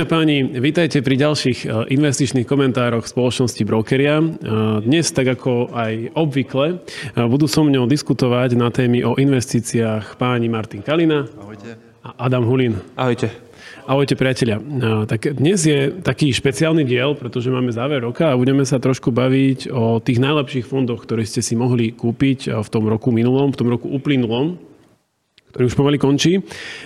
Dámy a páni, vítajte pri ďalších e, investičných komentároch spoločnosti Brokeria. E, dnes, tak ako aj obvykle, e, budú so mňou diskutovať na témy o investíciách páni Martin Kalina Ahojte. a Adam Hulín. Ahojte. Ahojte priatelia. Tak dnes je taký špeciálny diel, pretože máme záver roka a budeme sa trošku baviť o tých najlepších fondoch, ktoré ste si mohli kúpiť v tom roku minulom, v tom roku uplynulom ktorý už pomaly končí.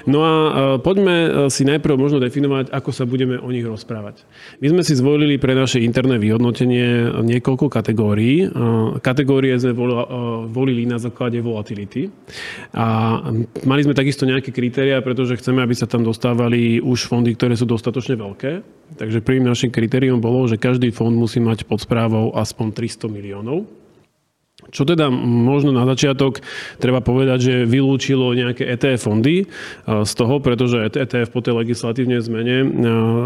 No a e, poďme e, si najprv možno definovať, ako sa budeme o nich rozprávať. My sme si zvolili pre naše interné vyhodnotenie niekoľko kategórií. E, kategórie sme volili na základe volatility. A mali sme takisto nejaké kritéria, pretože chceme, aby sa tam dostávali už fondy, ktoré sú dostatočne veľké. Takže prvým našim kritériom bolo, že každý fond musí mať pod správou aspoň 300 miliónov. Čo teda možno na začiatok treba povedať, že vylúčilo nejaké ETF fondy e, z toho, pretože ETF po tej legislatívnej zmene e,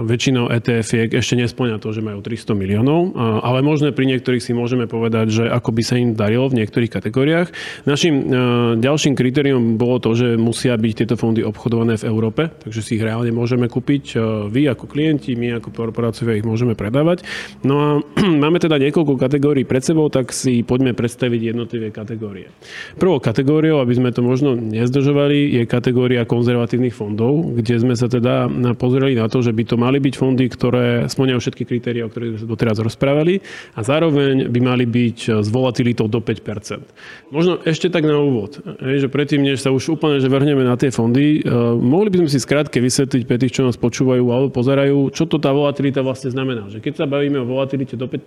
väčšinou ETF ešte nesplňa to, že majú 300 miliónov, e, ale možno pri niektorých si môžeme povedať, že ako by sa im darilo v niektorých kategóriách. Našim ďalším kritériom bolo to, že musia byť tieto fondy obchodované v Európe, takže si ich reálne môžeme kúpiť vy ako klienti, my ako korporáciovia ich môžeme predávať. No a máme teda niekoľko kategórií pred sebou, tak si poďme predstaviť predstaviť jednotlivé kategórie. Prvou kategóriou, aby sme to možno nezdržovali, je kategória konzervatívnych fondov, kde sme sa teda pozreli na to, že by to mali byť fondy, ktoré splňajú všetky kritéria, o ktorých sme doteraz rozprávali a zároveň by mali byť s volatilitou do 5% Možno ešte tak na úvod, že predtým, než sa už úplne že vrhneme na tie fondy, eh, mohli by sme si skrátke vysvetliť pre tých, čo nás počúvajú alebo pozerajú, čo to tá volatilita vlastne znamená. Že keď sa bavíme o volatilite do 5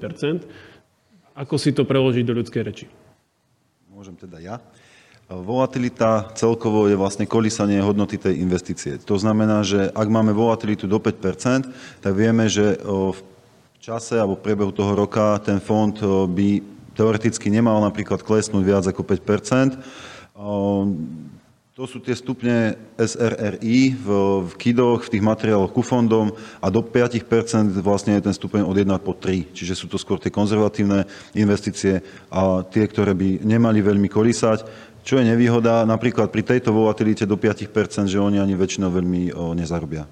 ako si to preložiť do ľudskej reči? Môžem teda ja. Volatilita celkovo je vlastne kolísanie hodnoty tej investície. To znamená, že ak máme volatilitu do 5% tak vieme, že v čase alebo v priebehu toho roka ten fond by teoreticky nemal napríklad klesnúť viac ako 5 to sú tie stupne SRRI v, v KIDoch, v tých materiáloch ku fondom a do 5% vlastne je ten stupeň od 1 po 3. Čiže sú to skôr tie konzervatívne investície a tie, ktoré by nemali veľmi kolísať. Čo je nevýhoda napríklad pri tejto volatilite do 5%, že oni ani väčšinou veľmi nezarobia.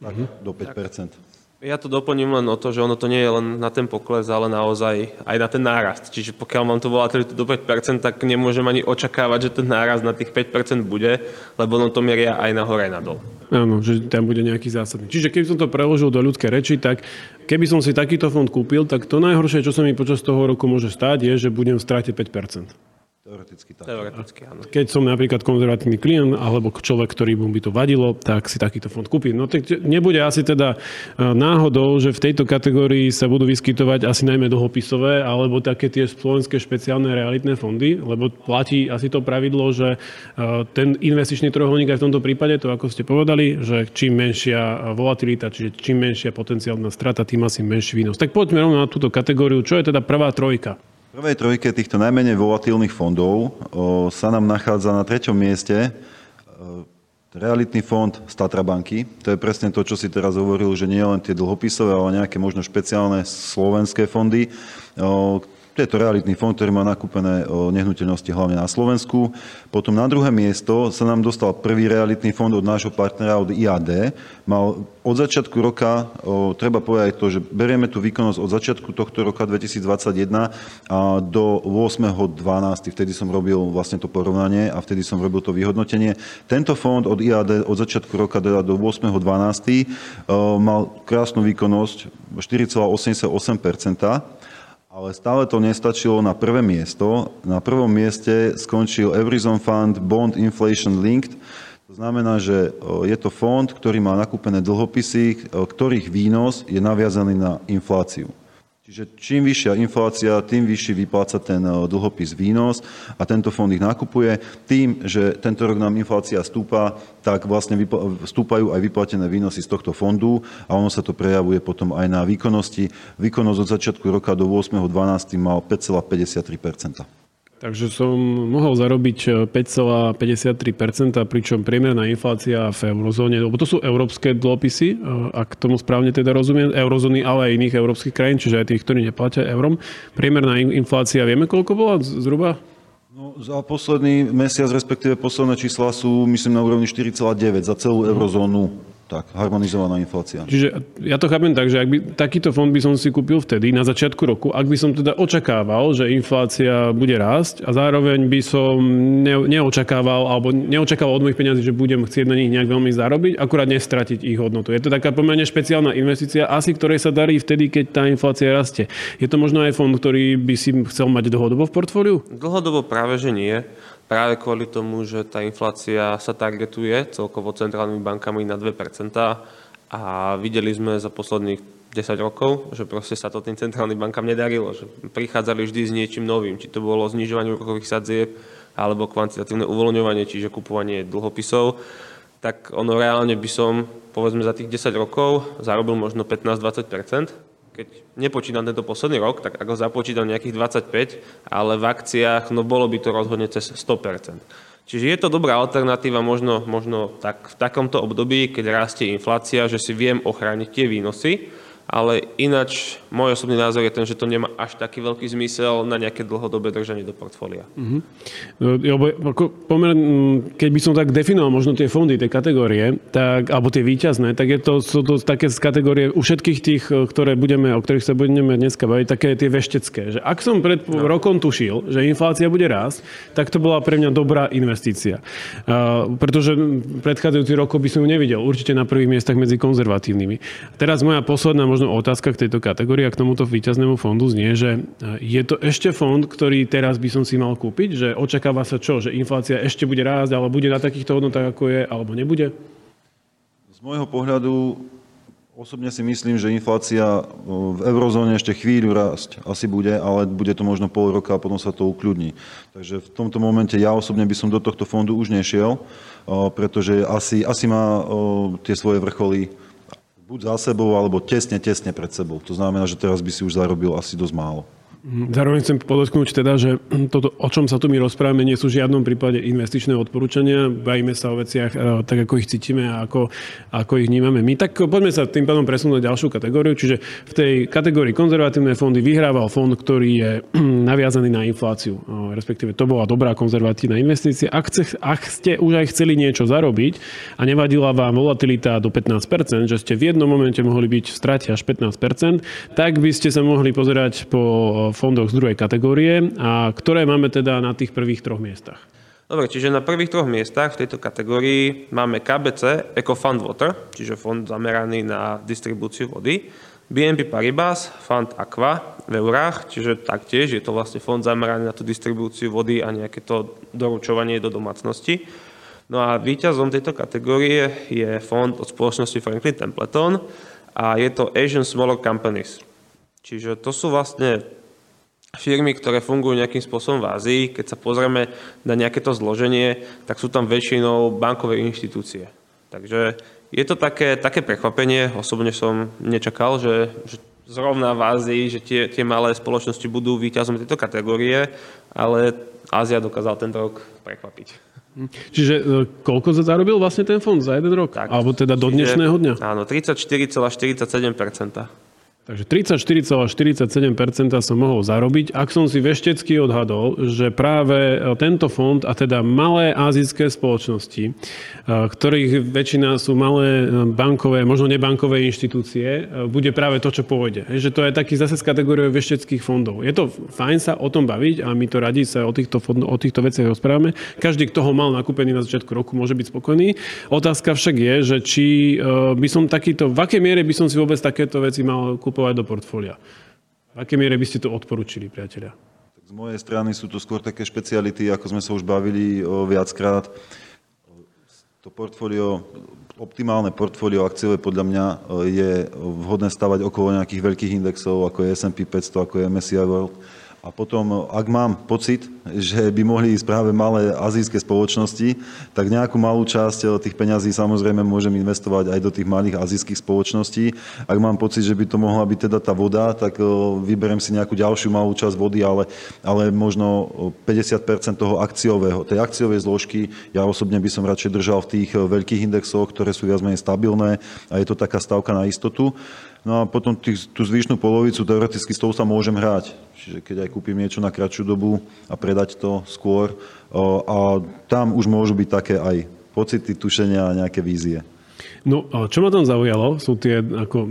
Tak, do 5%. Ja to doplním len o to, že ono to nie je len na ten pokles, ale naozaj aj na ten nárast. Čiže pokiaľ mám tú volatilitu do 5%, tak nemôžem ani očakávať, že ten nárast na tých 5% bude, lebo ono to mieria aj na hore, na dol. Áno, že tam bude nejaký zásadný. Čiže keby som to preložil do ľudskej reči, tak keby som si takýto fond kúpil, tak to najhoršie, čo sa mi počas toho roku môže stať, je, že budem v strate 5%. Teoreticky tak. Teoreticky, áno. Keď som napríklad konzervatívny klient alebo človek, ktorý by to vadilo, tak si takýto fond kúpim. No tak nebude asi teda e, náhodou, že v tejto kategórii sa budú vyskytovať asi najmä dlhopisové alebo také tie slovenské špeciálne realitné fondy, lebo platí asi to pravidlo, že e, ten investičný trojuholník aj v tomto prípade, to ako ste povedali, že čím menšia volatilita, čiže čím menšia potenciálna strata, tým asi menší výnos. Tak poďme rovno na túto kategóriu. Čo je teda prvá trojka? Prvej trojke týchto najmenej volatilných fondov o, sa nám nachádza na treťom mieste o, realitný fond Statra banky. To je presne to, čo si teraz hovoril, že nie len tie dlhopisové, ale nejaké možno špeciálne slovenské fondy, o, je to realitný fond, ktorý má nakúpené nehnuteľnosti hlavne na Slovensku. Potom na druhé miesto sa nám dostal prvý realitný fond od nášho partnera, od IAD. Mal od začiatku roka, o, treba povedať to, že berieme tú výkonnosť od začiatku tohto roka 2021 a do 8.12. Vtedy som robil vlastne to porovnanie a vtedy som robil to vyhodnotenie. Tento fond od IAD od začiatku roka teda do 8.12. mal krásnu výkonnosť 4,88 ale stále to nestačilo na prvé miesto. Na prvom mieste skončil Everyzone Fund Bond Inflation Linked. To znamená, že je to fond, ktorý má nakúpené dlhopisy, ktorých výnos je naviazaný na infláciu. Čiže čím vyššia inflácia, tým vyšší vypláca ten eh, dlhopis výnos a tento fond ich nakupuje. Tým, že tento rok nám inflácia stúpa, tak vlastne stúpajú aj vyplatené výnosy z tohto fondu a ono sa to prejavuje potom aj na výkonnosti. Výkonnosť od začiatku roka do 8.12. mal 5,53 Takže som mohol zarobiť 5,53%, eh, pričom priemerná inflácia v eurozóne, lebo to sú európske dlhopisy, eh, ak tomu správne teda rozumiem, eurozóny, ale aj iných európskych krajín, čiže aj tých, ktorí neplatia eurom. Priemerná inflácia, vieme, koľko bola zhruba? No, za posledný mesiac, respektíve posledné čísla sú, myslím, na úrovni 4,9 za celú eurozónu. Tak, harmonizovaná inflácia. Čiže ja to chápem tak, že ak by, takýto fond by som si kúpil vtedy, na začiatku roku, ak by som teda očakával, že inflácia bude rásť a zároveň by som ne, neočakával, alebo neočakával od mojich peniazí, že budem chcieť na nich nejak veľmi zarobiť, akurát nestratiť ich hodnotu. Je to taká pomerne špeciálna investícia, asi ktorej sa darí vtedy, keď tá inflácia rastie. Je to možno aj fond, ktorý by si chcel mať dlhodobo v portfóliu? Dlhodobo práve, že nie práve kvôli tomu, že tá inflácia sa targetuje celkovo centrálnymi bankami na 2% a videli sme za posledných 10 rokov, že proste sa to tým centrálnym bankám nedarilo, že prichádzali vždy s niečím novým, či to bolo znižovanie úrokových sadzieb alebo kvantitatívne uvoľňovanie, čiže kupovanie dlhopisov, tak ono reálne by som, povedzme za tých 10 rokov, zarobil možno 15-20%, keď nepočítam tento posledný rok, tak ako započítam nejakých 25, ale v akciách, no bolo by to rozhodne cez 100%. Čiže je to dobrá alternatíva možno, možno tak, v takomto období, keď rastie inflácia, že si viem ochrániť tie výnosy, ale ináč môj osobný názor je ten, že to nemá až taký veľký zmysel na nejaké dlhodobé držanie do portfólia. Ako, pomer, keď by som tak definoval možno tie fondy, tie kategórie, tak, alebo tie výťazné, tak je to, sú to také z kategórie u všetkých tých, ktoré budeme, o ktorých sa budeme dneska baviť, také tie veštecké. Že ak som pred no. rokom tušil, že inflácia bude rásť, tak to bola pre mňa dobrá investícia. Uh, pretože predchádzajúci rok by som ju nevidel. Určite na prvých miestach medzi konzervatívnymi. Teraz moja posledná možno otázka k tejto kategórii a k tomuto výťaznému fondu znie, že e, je to ešte fond, ktorý teraz by som si mal kúpiť, že očakáva sa čo, že inflácia ešte bude rásť, ale bude na takýchto hodnotách, ako je, alebo nebude? Z môjho pohľadu osobne si myslím, že inflácia e, v eurozóne ešte chvíľu rásť asi bude, ale bude to možno pol roka a potom sa to ukľudní. Takže v tomto momente ja osobne by som do tohto fondu už nešiel, e, pretože asi, asi má tie svoje vrcholy buď za sebou, alebo tesne, tesne pred sebou. To znamená, že teraz by si už zarobil asi dosť málo. Mhm. Zároveň chcem podotknúť teda, že toto, o čom sa tu my rozprávame, nie sú v žiadnom prípade investičné odporúčania. Bavíme sa o veciach e, tak, ako ich cítime a ako, ako ich vnímame my. Tak poďme sa tým pádom presunúť na ďalšiu kategóriu. Čiže v tej kategórii konzervatívne fondy vyhrával fond, ktorý je naviazaný na infláciu. Respektíve to bola dobrá konzervatívna investícia. Ak, chce, ak ste už aj chceli niečo zarobiť a nevadila vám volatilita do 15%, že ste v jednom momente mohli byť v strate až 15%, tak by ste sa mohli pozerať po fondoch z druhej kategórie a ktoré máme teda na tých prvých troch miestach. Dobre, čiže na prvých troch miestach v tejto kategórii máme KBC Eco Fund Water, čiže fond zameraný na distribúciu vody, BNP Paribas, fond Aqua v eurách, čiže taktiež je to vlastne fond zameraný na tú distribúciu vody a nejaké to doručovanie do domácnosti. No a víťazom tejto kategórie je fond od spoločnosti Franklin Templeton a je to Asian Smaller Companies. Čiže to sú vlastne firmy, ktoré fungujú nejakým spôsobom v Ázii, keď sa pozrieme na nejaké to zloženie, tak sú tam väčšinou bankové inštitúcie. Takže je to také, také prekvapenie, osobne som nečakal, že, že zrovna v Ázii, že tie, tie malé spoločnosti budú výťazom tejto kategórie, ale Ázia dokázal tento rok prekvapiť. Čiže e, koľko zarobil vlastne ten fond za jeden rok? Tak, Alebo teda do dnešného dňa? Áno, 34,47%. Takže 34,47% som mohol zarobiť, ak som si veštecky odhadol, že práve e, tento fond, a teda malé azijské spoločnosti, e, ktorých väčšina sú malé e, bankové, možno nebankové inštitúcie, bude práve to, čo pôjde. Že to je taký zase z kategórie vešteckých fondov. Je to fajn sa o tom baviť a my to radi sa o týchto, fond, o týchto veciach rozprávame. Každý, kto ho mal nakúpený na začiatku roku, môže byť spokojný. Otázka však je, že či by som takýto, v akej miere by som si vôbec takéto veci mal kúpiť vstupovať do portfólia. V akej miere by ste to odporúčili, priatelia? Tak z mojej strany sú to skôr také špeciality, ako sme sa už bavili o viackrát. To portfólio, optimálne portfólio akciové podľa mňa je vhodné stavať okolo nejakých veľkých indexov, ako je S&P 500, ako je MSCI World a potom, ak mám pocit, že by mohli ísť práve malé azijské spoločnosti, tak nejakú malú časť tých peňazí samozrejme môžem investovať aj do tých malých azijských spoločností. Ak mám pocit, že by to mohla byť teda tá voda, tak vyberiem si nejakú ďalšiu malú časť vody, ale, ale možno 50% toho akciového, tej akciovej zložky, ja osobne by som radšej držal v tých veľkých indexoch, ktoré sú viac menej stabilné a je to taká stavka na istotu. No a potom tých, tú zvyšnú polovicu teoreticky s tou sa môžem hrať. Čiže keď aj kúpim niečo na kratšiu dobu a predať to skôr. A tam už môžu byť také aj pocity, tušenia a nejaké vízie. No, čo ma tam zaujalo, sú tie ako,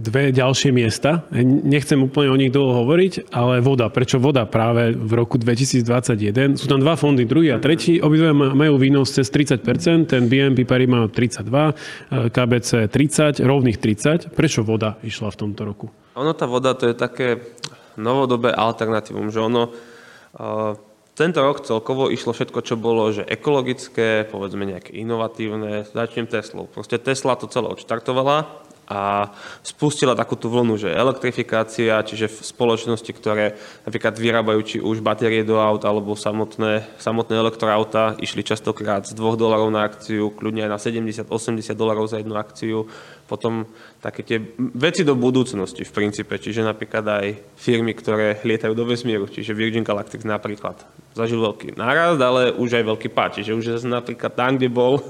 dve ďalšie miesta. Nechcem úplne o nich dlho hovoriť, ale voda. Prečo voda práve v roku 2021? Sú tam dva fondy, druhý a tretí. Obidve majú výnos cez 30%, ten BNP Paribas má 32, KBC 30, rovných 30. Prečo voda išla v tomto roku? Ono, tá voda, to je také novodobé alternatívum, že ono... Uh, tento rok celkovo išlo všetko, čo bolo že ekologické, povedzme nejaké inovatívne. Začnem Teslou. Proste Tesla to celé odštartovala a spustila takúto vlnu, že elektrifikácia, čiže v spoločnosti, ktoré napríklad vyrábajú či už batérie do aut alebo samotné, samotné elektroauta, išli častokrát z 2 dolarov na akciu, kľudne aj na 70-80 dolarov za jednu akciu. Potom také tie veci do budúcnosti v princípe, čiže napríklad aj firmy, ktoré lietajú do vesmíru, čiže Virgin Galactic napríklad zažil veľký nárast, ale už aj veľký pád. Čiže už napríklad tam, kde bol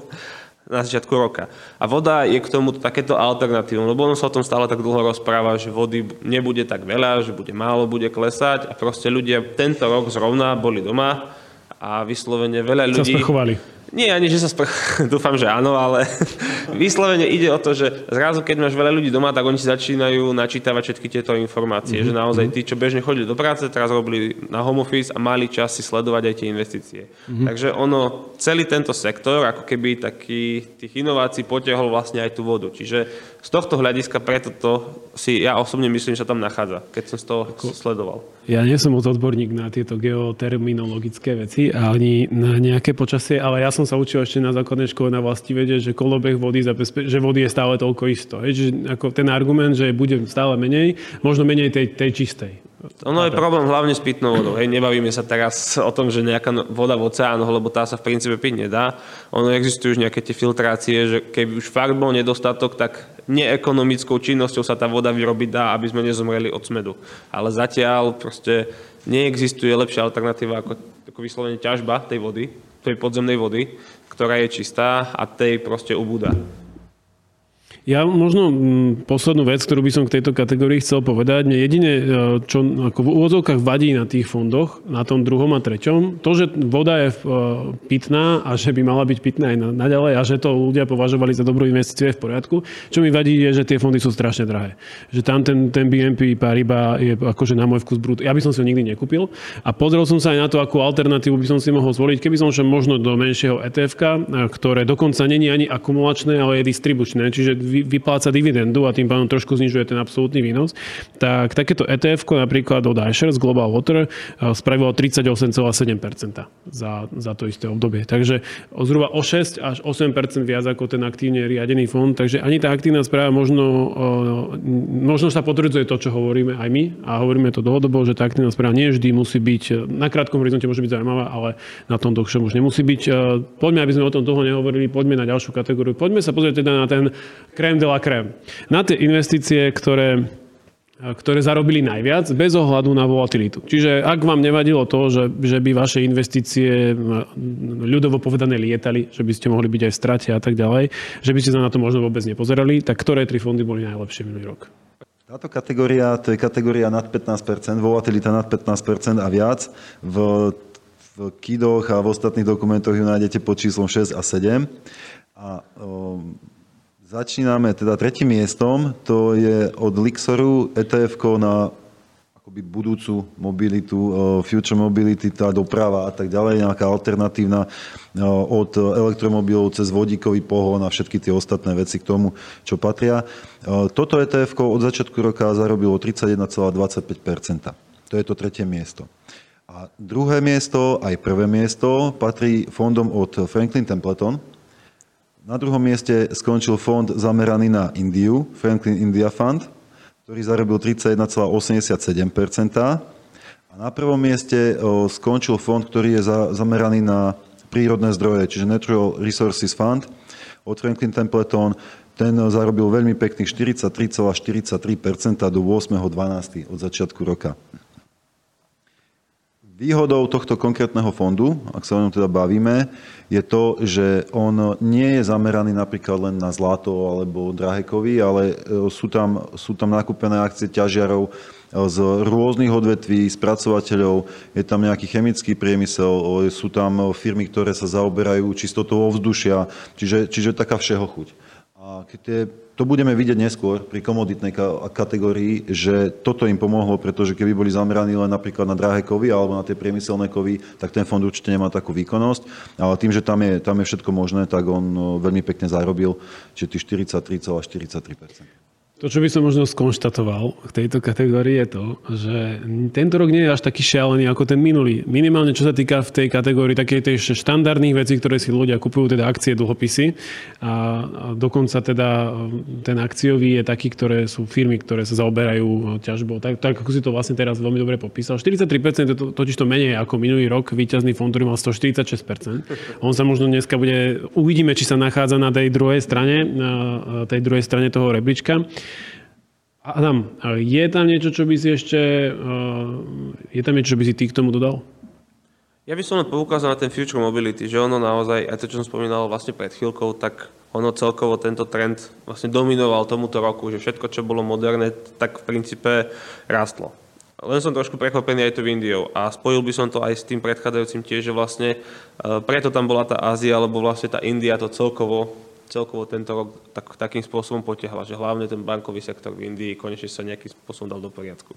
na začiatku roka. A voda je k tomu takéto alternatívum, lebo on sa o tom stále tak dlho rozpráva, že vody nebude tak veľa, že bude málo, bude klesať a proste ľudia tento rok zrovna boli doma a vyslovene veľa ľudí... Sa sprchovali. Nie, ani že sa spr... dúfam, že áno, ale vyslovene ide o to, že zrazu, keď máš veľa ľudí doma, tak oni si začínajú načítavať všetky tieto informácie. Mm-hmm. Že naozaj tí, čo bežne chodili do práce, teraz robili na home office a mali čas si sledovať aj tie investície. Mm-hmm. Takže ono, celý tento sektor, ako keby taký tých inovácií potiahol vlastne aj tú vodu. Čiže z tohto hľadiska preto to si ja osobne myslím, že tam nachádza, keď som z toho Ako, sledoval. Ja nie som moc odborník na tieto geoterminologické veci ani na nejaké počasie, ale ja som sa učil ešte na základnej škole na vlasti vedieť, že kolobeh vody, zabezpe- že vody je stále toľko isto. Hej, že ako ten argument, že bude stále menej, možno menej tej, tej čistej. Ono je problém hlavne s pitnou vodou. Hej, nebavíme sa teraz o tom, že nejaká no- voda v oceánoch, lebo tá sa v princípe piť nedá. Ono existujú už nejaké tie filtrácie, že keby už fakt bol nedostatok, tak neekonomickou činnosťou sa tá voda vyrobiť dá, aby sme nezomreli od smedu. Ale zatiaľ proste neexistuje lepšia alternatíva ako, ako vyslovene ťažba tej vody, tej podzemnej vody, ktorá je čistá a tej proste ubúda. Ja možno mm, poslednú vec, ktorú by som k tejto kategórii chcel povedať, mne jedine, e, čo ako v úvodzovkách vadí na tých fondoch, na tom druhom a treťom, to, že voda je e, pitná a že by mala byť pitná aj naďalej a že to ľudia považovali za dobrú investíciu v poriadku. Čo mi vadí je, že tie fondy sú strašne drahé. Že tam ten, ten BNP Paribas je akože na môj vkus brut. Ja by som si ho nikdy nekúpil. A pozrel som sa aj na to, akú alternatívu by som si mohol zvoliť, keby som šiel možno do menšieho ETF, ktoré dokonca není ani akumulačné, ale je distribučné. Čiže vypláca dividendu a tým pádom trošku znižuje ten absolútny výnos, tak takéto ETF napríklad od iShares Global Water eh, spravilo 38,7% za, za to isté obdobie. Takže zhruba o 6 až 8% viac ako ten aktívne riadený fond, takže ani tá aktívna správa možno, eh, možno sa potvrdzuje to, čo hovoríme aj my a hovoríme to dlhodobo, že tá aktívna správa nie vždy musí byť, eh, na krátkom horizonte môže byť zaujímavá, ale na tom dlhšom už nemusí byť. Poďme, aby sme o tom dlho nehovorili, poďme na ďalšiu kategóriu. Poďme sa pozrieť teda na ten krém de la krém. Na tie investície, ktoré ktoré zarobili najviac bez ohľadu na volatilitu. Čiže ak vám nevadilo to, že, že by vaše investície ľudovo povedané lietali, že by ste mohli byť aj v strate a tak ďalej, že by ste sa na to možno vôbec nepozerali, tak ktoré tri fondy boli najlepšie minulý rok? Táto kategória, to je kategória nad 15%, volatilita nad 15% a viac. V, v KIDoch a v ostatných dokumentoch ju nájdete pod číslom 6 a 7. A um, Začíname teda tretím miestom, to je od Lixoru ETF na akoby budúcu mobilitu, e, future mobility, tá doprava a tak ďalej, nejaká alternatívna e, od elektromobilov cez vodíkový pohon a všetky tie ostatné veci k tomu, čo patria. E, toto ETF od začiatku roka zarobilo 31,25%. To je to tretie miesto. A druhé miesto, aj prvé miesto, patrí fondom od Franklin Templeton, na druhom mieste skončil fond zameraný na Indiu, Franklin India Fund, ktorý zarobil 31,87% A na prvom mieste skončil fond, ktorý je zameraný na prírodné zdroje, čiže Natural Resources Fund od Franklin Templeton. Ten zarobil veľmi pekných 43,43% do 8.12. od začiatku roka. Výhodou tohto konkrétneho fondu, ak sa o ňom teda bavíme, je to, že on nie je zameraný napríklad len na zlato alebo drahé kovy, ale e, sú tam, sú tam nakúpené akcie ťažiarov e, z rôznych odvetví, spracovateľov, je tam nejaký chemický priemysel, sú tam firmy, ktoré sa zaoberajú čistotou ovzdušia, čiže, čiže taká všeho chuť. A keď tie, to budeme vidieť neskôr pri komoditnej kategórii, že toto im pomohlo, pretože keby boli zameraní len napríklad na drahé kovy alebo na tie priemyselné kovy, tak ten fond určite nemá takú výkonnosť. Ale tým, že tam je, tam je všetko možné, tak on no, veľmi pekne zarobil, čiže tých 43,43%. To, čo by som možno skonštatoval k tejto kategórii je to, že tento rok nie je až taký šialený ako ten minulý. Minimálne čo sa týka v tej kategórii takej tej štandardných vecí, ktoré si ľudia kupujú, teda akcie, dlhopisy. A dokonca teda ten akciový je taký, ktoré sú firmy, ktoré sa zaoberajú ťažbou. Tak, tak ako si to vlastne teraz veľmi dobre popísal. 43% je to, totiž to menej ako minulý rok víťazný fond, ktorý mal 146%. On sa možno dneska bude, uvidíme, či sa nachádza na tej druhej strane, na tej druhej strane toho rebríčka. Adam, je tam niečo, čo by si ešte, je tam niečo, čo by si ty k tomu dodal? Ja by som len poukázal na ten future mobility, že ono naozaj, aj to, čo som spomínal vlastne pred chvíľkou, tak ono celkovo tento trend vlastne dominoval tomuto roku, že všetko, čo bolo moderné, tak v princípe rastlo. Len som trošku prekvapený aj to Indiou a spojil by som to aj s tým predchádzajúcim tiež, že vlastne e, preto tam bola tá Ázia, lebo vlastne tá India to celkovo celkovo tento rok tak, takým spôsobom potiahla, že hlavne ten bankový sektor v Indii konečne sa nejakým spôsobom dal do poriadku.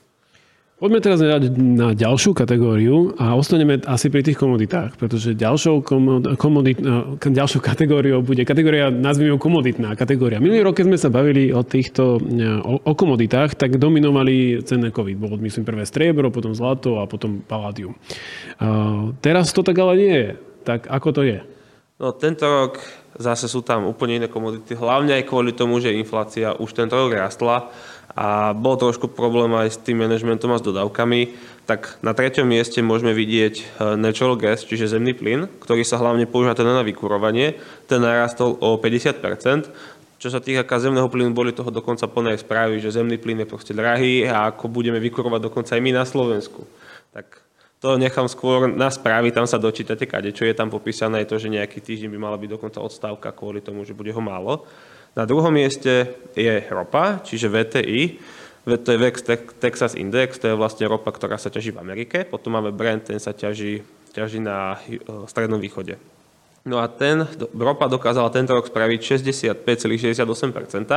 Poďme teraz na ďalšiu kategóriu a ostaneme asi pri tých komoditách, pretože ďalšou, komodit, no, ďalšou kategóriou bude kategória, nazvime ju komoditná kategória. Minulý rok, keď sme sa bavili o týchto, o, o komoditách, tak dominovali cenné kovy. Bolo, myslím, prvé striebro, potom zlato a potom paládium. teraz to tak ale nie je. Tak ako to je? No, tento rok zase sú tam úplne iné komodity, hlavne aj kvôli tomu, že inflácia už tento rok rastla a bol trošku problém aj s tým manažmentom a s dodávkami, tak na treťom mieste môžeme vidieť e, natural gas, čiže zemný plyn, ktorý sa hlavne používa teda na vykurovanie. Ten narastol o 50%, čo sa týka zemného plynu, boli toho dokonca plné správy, že zemný plyn je proste drahý a ako budeme vykurovať dokonca aj my na Slovensku. Tak to nechám skôr na správy, tam sa dočítate kade, čo je tam popísané, je to, že nejaký týždeň by mala byť dokonca odstávka kvôli tomu, že bude ho málo. Na druhom mieste je ropa, čiže VTI, to je VEX Texas Index, to je vlastne ropa, ktorá sa ťaží v Amerike. Potom máme Brent, ten sa ťaží, ťaží na e, Strednom východe. No a ten, ropa dokázala tento rok spraviť 65,68%,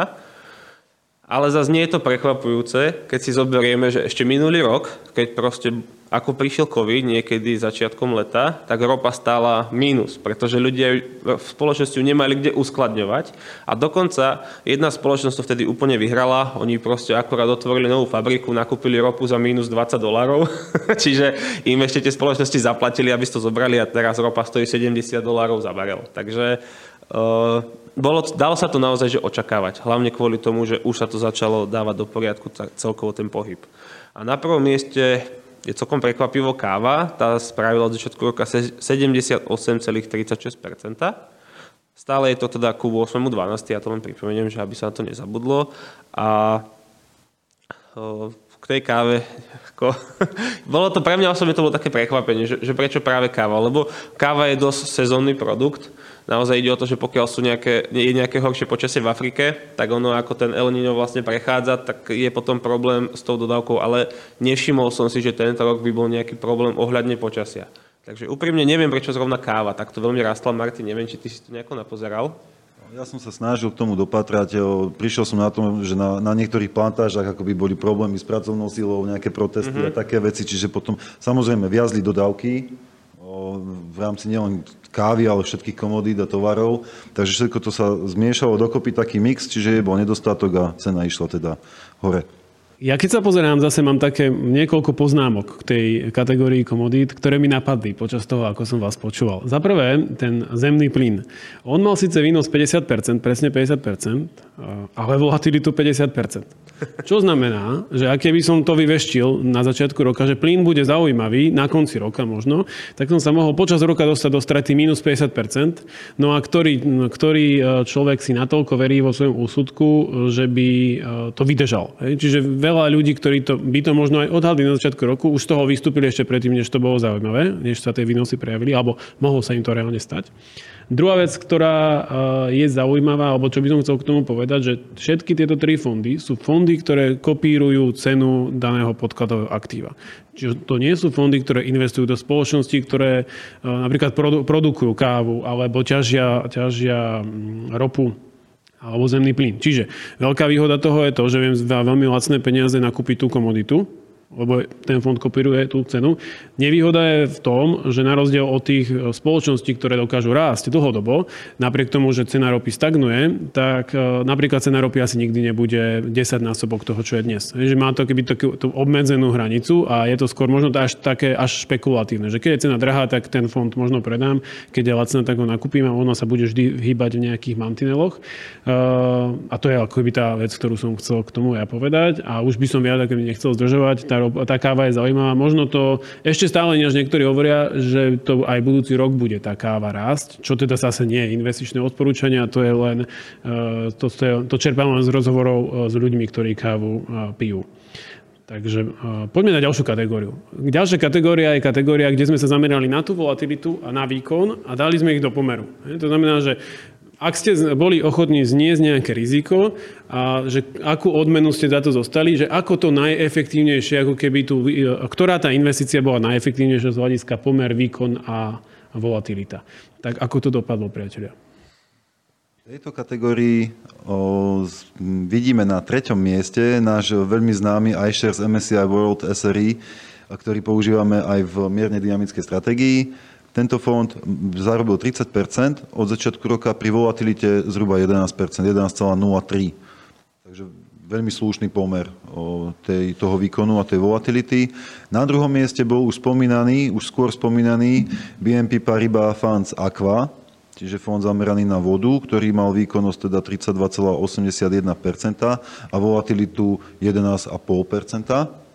ale zase nie je to prekvapujúce, keď si zoberieme, že ešte minulý rok, keď proste ako prišiel COVID niekedy začiatkom leta, tak ropa stála mínus, pretože ľudia v spoločnosti nemali kde uskladňovať. A dokonca jedna spoločnosť to vtedy úplne vyhrala, oni proste akorát otvorili novú fabriku, nakúpili ropu za mínus 20 dolárov, čiže im ešte tie spoločnosti zaplatili, aby si to zobrali a teraz ropa stojí 70 dolárov za barel. Takže uh, bolo, dalo sa to naozaj že očakávať, hlavne kvôli tomu, že už sa to začalo dávať do poriadku celkovo ten pohyb. A na prvom mieste je celkom prekvapivo káva. Tá spravila od začiatku roka 78,36%. Stále je to teda ku 8.12. Ja to len pripomeniem, že aby sa na to nezabudlo. A tej káve, bolo to pre mňa osobne to bolo také prekvapenie, že, že prečo práve káva, lebo káva je dosť sezónny produkt, naozaj ide o to, že pokiaľ sú nejaké, je nejaké horšie počasie v Afrike, tak ono ako ten El Niño vlastne prechádza, tak je potom problém s tou dodávkou, ale nevšimol som si, že tento rok by bol nejaký problém ohľadne počasia. Takže úprimne neviem, prečo zrovna káva takto veľmi rastla. Martin, neviem, či ty si to nejako napozeral. Ja som sa snažil k tomu dopatrať. Prišiel som na tom, že na, na niektorých plantážach by boli problémy s pracovnou silou, nejaké protesty mm-hmm. a také veci, čiže potom samozrejme viazli dodávky v rámci nielen kávy, ale všetkých komodít a tovarov. Takže všetko to sa zmiešalo dokopy taký mix, čiže bol nedostatok a cena išla teda hore. Ja keď sa pozerám, zase mám také niekoľko poznámok k tej kategórii komodít, ktoré mi napadli počas toho, ako som vás počúval. Za prvé, ten zemný plyn. On mal síce výnos 50%, presne 50%, ale volatilitu 50%. Čo znamená, že ak by som to vyveštil na začiatku roka, že plyn bude zaujímavý, na konci roka možno, tak som sa mohol počas roka dostať do straty minus 50%. No a ktorý, ktorý e, človek si natoľko verí vo svojom úsudku, že by e, to vydržal. Čiže veľa ľudí, ktorí to, by to možno aj odhadli na začiatku roku, už z toho vystúpili ešte predtým, než to bolo zaujímavé, než sa tie výnosy prejavili, alebo mohlo sa im to reálne stať. Druhá vec, ktorá eh, je zaujímavá, alebo čo by som chcel k tomu povedať, že všetky tieto tri fondy sú fondy, ktoré kopírujú cenu daného podkladového aktíva. Čiže to nie sú fondy, ktoré investujú do spoločností, ktoré eh, napríklad produkujú kávu alebo ťažia, ťažia mm, ropu alebo zemný plyn. Čiže veľká výhoda toho je to, že viem za veľmi lacné peniaze nakúpiť tú komoditu, lebo ten fond kopíruje tú cenu. Nevýhoda je v tom, že na rozdiel od tých e, spoločností, ktoré dokážu rásť dlhodobo, napriek tomu, že cena ropy stagnuje, tak e, napríklad cena ropy asi nikdy nebude 10 násobok toho, čo je dnes. Že má to keby takú tú obmedzenú hranicu a je to skôr možno až také až špekulatívne, že keď je cena drahá, tak ten fond možno predám, keď je lacná, tak ho nakúpim a ono sa bude vždy hýbať v nejakých mantineloch. E, a to je akoby tá vec, ktorú som chcel k tomu ja povedať. A už by som viac, keby nechcel zdržovať, tá tá, káva je zaujímavá. Možno to ešte stále, než niektorí hovoria, že to aj budúci rok bude tá káva rásť, čo teda zase nie je investičné odporúčania, to je len, e, to, to, to čerpám len z rozhovorov e, s ľuďmi, ktorí kávu e, pijú. Takže poďme na ďalšiu kategóriu. Ďalšia kategória je kategória, kde sme sa zamerali na tú volatilitu a na výkon a dali sme ich do pomeru. To znamená, že ak ste boli ochotní zniesť nejaké riziko a že akú odmenu ste za to zostali, že ako to najefektívnejšie, ako keby tu, ktorá tá investícia bola najefektívnejšia z hľadiska pomer, výkon a volatilita. Tak ako to dopadlo, priatelia? V tejto kategórii o, vidíme na treťom mieste náš veľmi známy iShares MSCI World SRE, ktorý používame aj v mierne dynamickej stratégii. Tento fond zarobil 30% od začiatku roka pri volatilite zhruba 11 11,03 Takže veľmi slušný pomer tej, toho výkonu a tej volatility. Na druhom mieste bol už spomínaný, už skôr spomínaný BNP Paribas Funds Aqua, čiže fond zameraný na vodu, ktorý mal výkonnosť teda 32,81% a volatilitu 11,5%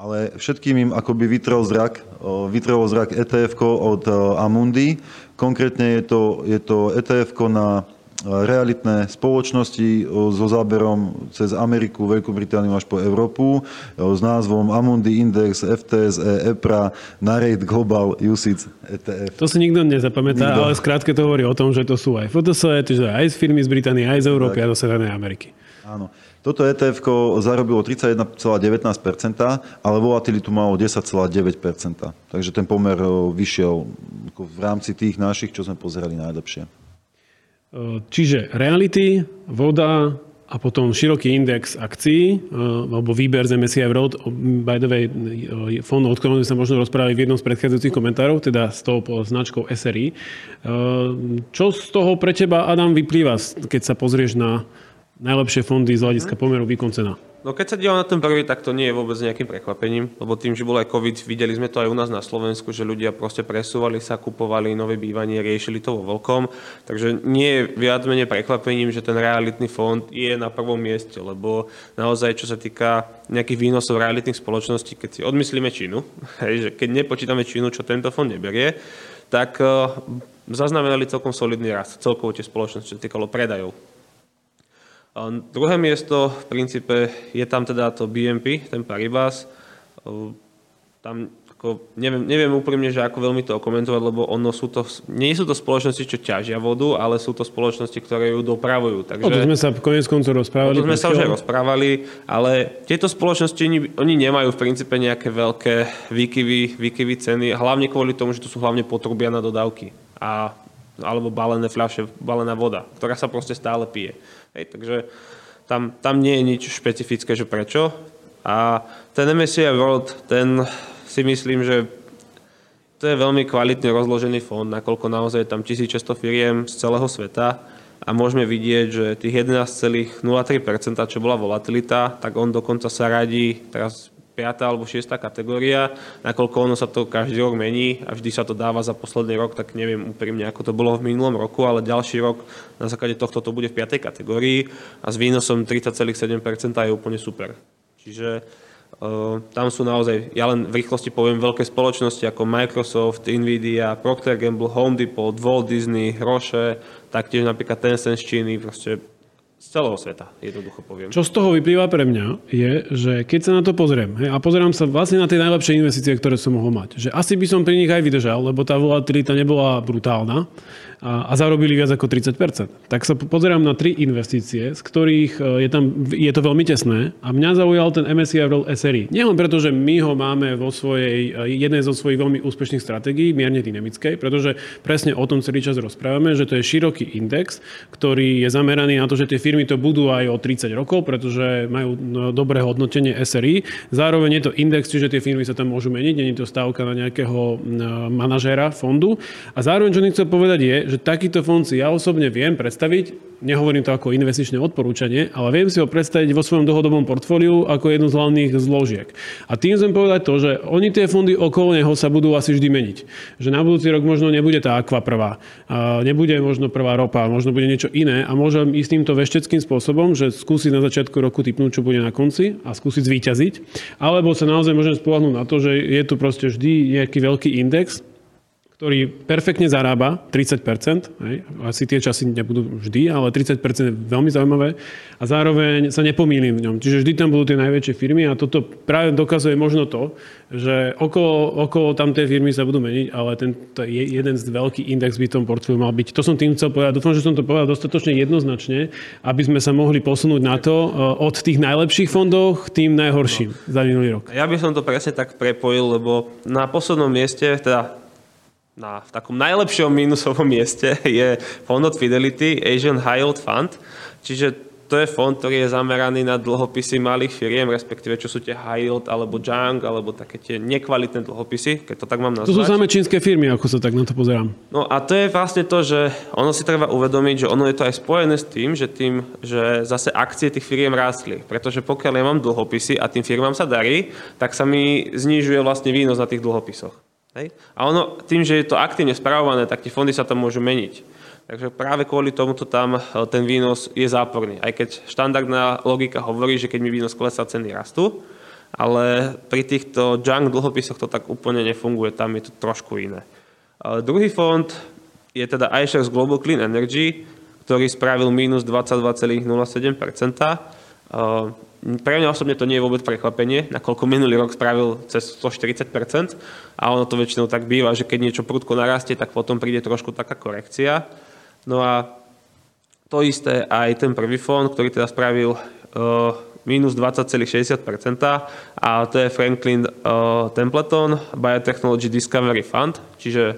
ale všetkým im akoby vytrel zrak, vytrelo zrak etf od Amundi. Konkrétne je to, je to etf na realitné spoločnosti so záberom cez Ameriku, Veľkú Britániu až po Európu s názvom Amundi Index, FTSE, EPRA, Narrate Global USIC ETF. To si nikto nezapamätá, nikto. ale skrátke to hovorí o tom, že to sú aj FTSE, čiže aj z firmy z Británie, aj z Európy tak. a zo Severnej Ameriky. Áno. Toto ETF zarobilo 31,19%, ale volatilitu malo 10,9%. Takže ten pomer vyšiel v rámci tých našich, čo sme pozerali najlepšie. Čiže reality, voda a potom široký index akcií, alebo výber z MSCI World, by the way, fond, od ktorom sme sa možno rozprávali v jednom z predchádzajúcich komentárov, teda s tou značkou SRI. Čo z toho pre teba, Adam, vyplýva, keď sa pozrieš na najlepšie fondy z hľadiska pomeru výkon cena? No keď sa dívam na ten prvý, tak to nie je vôbec nejakým prekvapením, lebo tým, že bol aj COVID, videli sme to aj u nás na Slovensku, že ľudia proste presúvali sa, kupovali nové bývanie, riešili to vo veľkom. Takže nie je viac menej prekvapením, že ten realitný fond je na prvom mieste, lebo naozaj, čo sa týka nejakých výnosov realitných spoločností, keď si odmyslíme Čínu, hej, že keď nepočítame Čínu, čo tento fond neberie, tak uh, zaznamenali celkom solidný rast celkovo tie spoločnosti, čo sa týkalo predajov a druhé miesto v princípe je tam teda to BNP, ten Paribas. Tam ako, neviem, neviem úprimne, že ako veľmi to okomentovať, lebo ono sú to, nie sú to spoločnosti, čo ťažia vodu, ale sú to spoločnosti, ktoré ju dopravujú. Takže, o to sme sa konec koncov rozprávali. O to sme sa už aj rozprávali, ale tieto spoločnosti, oni, oni nemajú v princípe nejaké veľké výkyvy, výkyvy ceny, hlavne kvôli tomu, že to sú hlavne potrubia na dodávky. A alebo balené fľaše, balená voda, ktorá sa proste stále pije. Hej, takže tam, tam nie je nič špecifické, že prečo. A ten MSCI World, ten si myslím, že to je veľmi kvalitne rozložený fond, nakoľko naozaj tam 1600 firiem z celého sveta a môžeme vidieť, že tých 11,03%, čo bola volatilita, tak on dokonca sa radí, teraz 5. alebo 6. kategória, nakoľko ono sa to každý rok mení a vždy sa to dáva za posledný rok, tak neviem úprimne, ako to bolo v minulom roku, ale ďalší rok na základe tohto to bude v 5. kategórii a s výnosom 30,7% je úplne super. Čiže uh, tam sú naozaj, ja len v rýchlosti poviem, veľké spoločnosti ako Microsoft, Nvidia, Procter Gamble, Home Depot, Walt Disney, Roche, taktiež napríklad Tencent z Číny, proste z celého sveta, jednoducho poviem. Čo z toho vyplýva pre mňa, je, že keď sa na to pozriem hej, a pozerám sa vlastne na tie najlepšie investície, ktoré som mohol mať, že asi by som pri nich aj vydržal, lebo tá volatilita nebola brutálna, a, a zarobili viac ako 30% Tak sa pozerám na tri investície, z ktorých e, je, tam, je to veľmi tesné a mňa zaujal ten MSCI World SRI. Nie len preto, že my ho máme vo svojej, e, jednej zo svojich veľmi úspešných stratégií, mierne dynamickej, pretože presne o tom celý čas rozprávame, že to je široký index, ktorý je zameraný na to, že tie firmy to budú aj o 30 rokov, pretože majú no, dobré hodnotenie SRI. Zároveň je to index, čiže tie firmy sa tam môžu meniť, není to stávka na nejakého manažéra fondu. A zároveň, čo chcel povedať je, že takýto fond si ja osobne viem predstaviť, nehovorím to ako investičné odporúčanie, ale viem si ho predstaviť vo svojom dlhodobom portfóliu ako jednu z hlavných zložiek. A tým chcem povedať to, že oni tie fondy okolo neho sa budú asi vždy meniť. Že na budúci rok možno nebude tá akva prvá, nebude možno prvá ropa, možno bude niečo iné a môžem ísť týmto vešteckým spôsobom, že skúsiť na začiatku roku typnúť, čo bude na konci a skúsiť zvíťaziť. Alebo sa naozaj môžem spolahnúť na to, že je tu proste vždy nejaký veľký index, ktorý perfektne zarába 30%, hej, asi tie časy nebudú vždy, ale 30% je veľmi zaujímavé a zároveň sa nepomýlim v ňom. Čiže vždy tam budú tie najväčšie firmy a toto práve dokazuje možno to, že okolo, okolo tam tie firmy sa budú meniť, ale ten je jeden z veľký index by tom portfóliu mal byť. To som tým chcel povedať. Dúfam, že som to povedal dostatočne jednoznačne, aby sme sa mohli posunúť na to e, od tých najlepších fondov k tým najhorším no. za minulý rok. Ja by som to presne tak prepojil, lebo na poslednom mieste, teda na, v takom najlepšom mínusovom mieste je fond od Fidelity, Asian High Yield Fund, čiže to je fond, ktorý je zameraný na dlhopisy malých firiem, respektíve čo sú tie high yield, alebo junk, alebo také tie nekvalitné dlhopisy, keď to tak mám nazvať. To sú samé čínske firmy, ako sa tak na to pozerám. No a to je vlastne to, že ono si treba uvedomiť, že ono je to aj spojené s tým, že tým, že zase akcie tých firiem rástli. Pretože pokiaľ ja mám dlhopisy a tým firmám sa darí, tak sa mi znižuje vlastne výnos na tých dlhopisoch. Hej? A ono, tým, že je to aktívne spravované, tak tie fondy sa tam môžu meniť. Takže práve kvôli tomuto tam e, ten výnos je záporný. Aj keď štandardná logika hovorí, že keď mi výnos klesá, ceny rastú, ale pri týchto junk dlhopisoch to tak úplne nefunguje, tam je to trošku iné. Ale druhý fond je teda iShares Global Clean Energy, ktorý spravil minus 22,07%. Pre mňa osobne to nie je vôbec prekvapenie, nakoľko minulý rok spravil cez 140% a ono to väčšinou tak býva, že keď niečo prudko narastie, tak potom príde trošku taká korekcia. No a to isté aj ten prvý fond, ktorý teda spravil uh, minus 20,60% a to je Franklin uh, Templeton Biotechnology Discovery Fund, čiže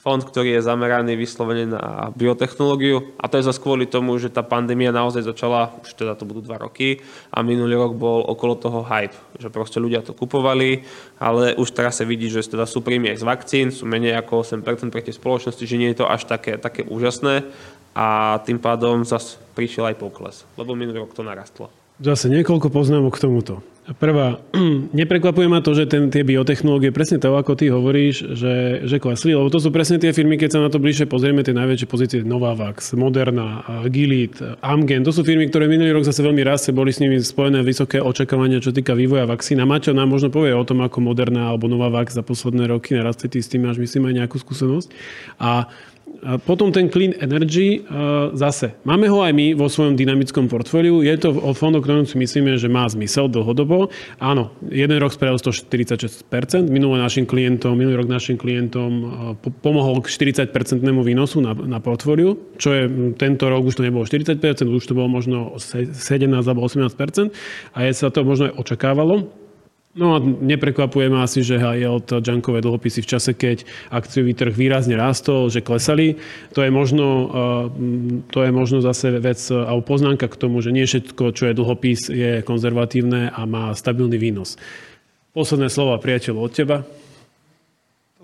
fond, ktorý je zameraný vyslovene na biotechnológiu a to je zase kvôli tomu, že tá pandémia naozaj začala, už teda to budú dva roky a minulý rok bol okolo toho hype, že proste ľudia to kupovali, ale už teraz sa vidí, že teda sú príjmy z vakcín, sú menej ako 8% pre tie spoločnosti, že nie je to až také, také úžasné a tým pádom zase prišiel aj pokles, lebo minulý rok to narastlo. Zase niekoľko poznámok k tomuto. Prvá, neprekvapuje ma to, že ten, tie biotechnológie, presne to, ako ty hovoríš, že, že klesli, lebo to sú presne tie firmy, keď sa na to bližšie pozrieme, tie najväčšie pozície Novavax, Moderna, Gilead, Amgen, to sú firmy, ktoré minulý rok zase veľmi raz boli s nimi spojené vysoké očakávania, čo týka vývoja vakcín. A Maťo nám možno povie o tom, ako Moderna alebo Novavax za posledné roky narastli, s tým máš, myslím, aj nejakú skúsenosť. A potom ten Clean Energy, zase, máme ho aj my vo svojom dynamickom portfóliu. Je to o ktorom si myslíme, že má zmysel dlhodobo. Áno, jeden rok spravil 146%, minulý našim klientom, minulý rok našim klientom pomohol k 40-percentnému výnosu na, na portfóliu, čo je tento rok už to nebolo 40%, už to bolo možno 17 alebo 18% a je sa to možno aj očakávalo. No a neprekvapuje ma asi, že yield junkové dlhopisy v čase, keď akciový trh výrazne rástol, že klesali. To je možno, eh, to je možno zase vec alebo poznámka k tomu, že nie všetko, čo je dlhopis, je konzervatívne a má stabilný výnos. Posledné slova, priateľ, od teba.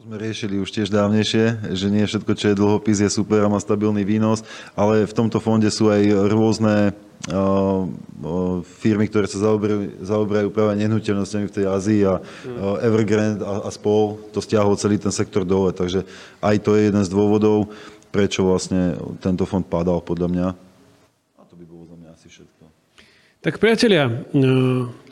Sme riešili už tiež dávnejšie, že nie všetko, čo je dlhopis, je super a má stabilný výnos, ale v tomto fonde sú aj rôzne firmy, ktoré sa zaoberajú, zaoberajú práve nehnuteľnosťami v tej Ázii a Evergrande a, a spol, to stiahol celý ten sektor dole. Takže aj to je jeden z dôvodov, prečo vlastne tento fond padal podľa mňa. A to by bolo za mňa asi všetko. Tak priatelia,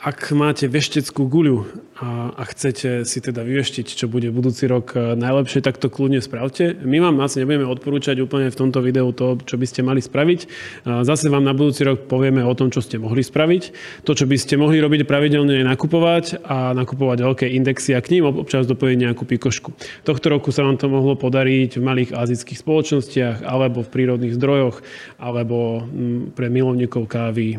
ak máte vešteckú guľu a, a chcete si teda vyveštiť, čo bude budúci rok e, najlepšie, tak to kľudne spravte. My vám asi nebudeme odporúčať úplne v tomto videu to, čo by ste mali spraviť. Zase vám na budúci rok povieme o tom, čo ste mohli spraviť. To, čo by ste mohli robiť pravidelne, je nakupovať a nakupovať veľké indexy a k ním občas dopojiť nejakú pikošku. Tohto roku sa vám to mohlo podariť v malých azijských spoločnostiach alebo v prírodných zdrojoch alebo mm, pre milovníkov kávy.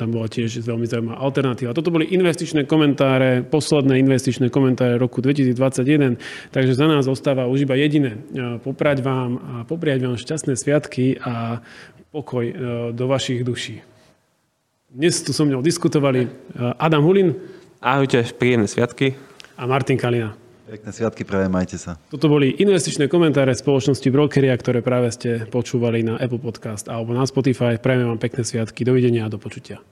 Tam bola tiež veľmi zaujímavá alternatíva toto boli investičné komentáre, posledné investičné komentáre roku 2021, takže za nás ostáva už iba jediné. E, poprať vám, popriať vám šťastné sviatky a pokoj e, do vašich duší. Dnes tu so mnou diskutovali e, Adam Hulin. Ahojte, príjemné sviatky. A Martin Kalina. Pekné sviatky, práve majte sa. Toto boli investičné komentáre spoločnosti Brokeria, ktoré práve ste počúvali na Apple Podcast alebo na Spotify. Prajeme vám pekné sviatky. Dovidenia a do počutia.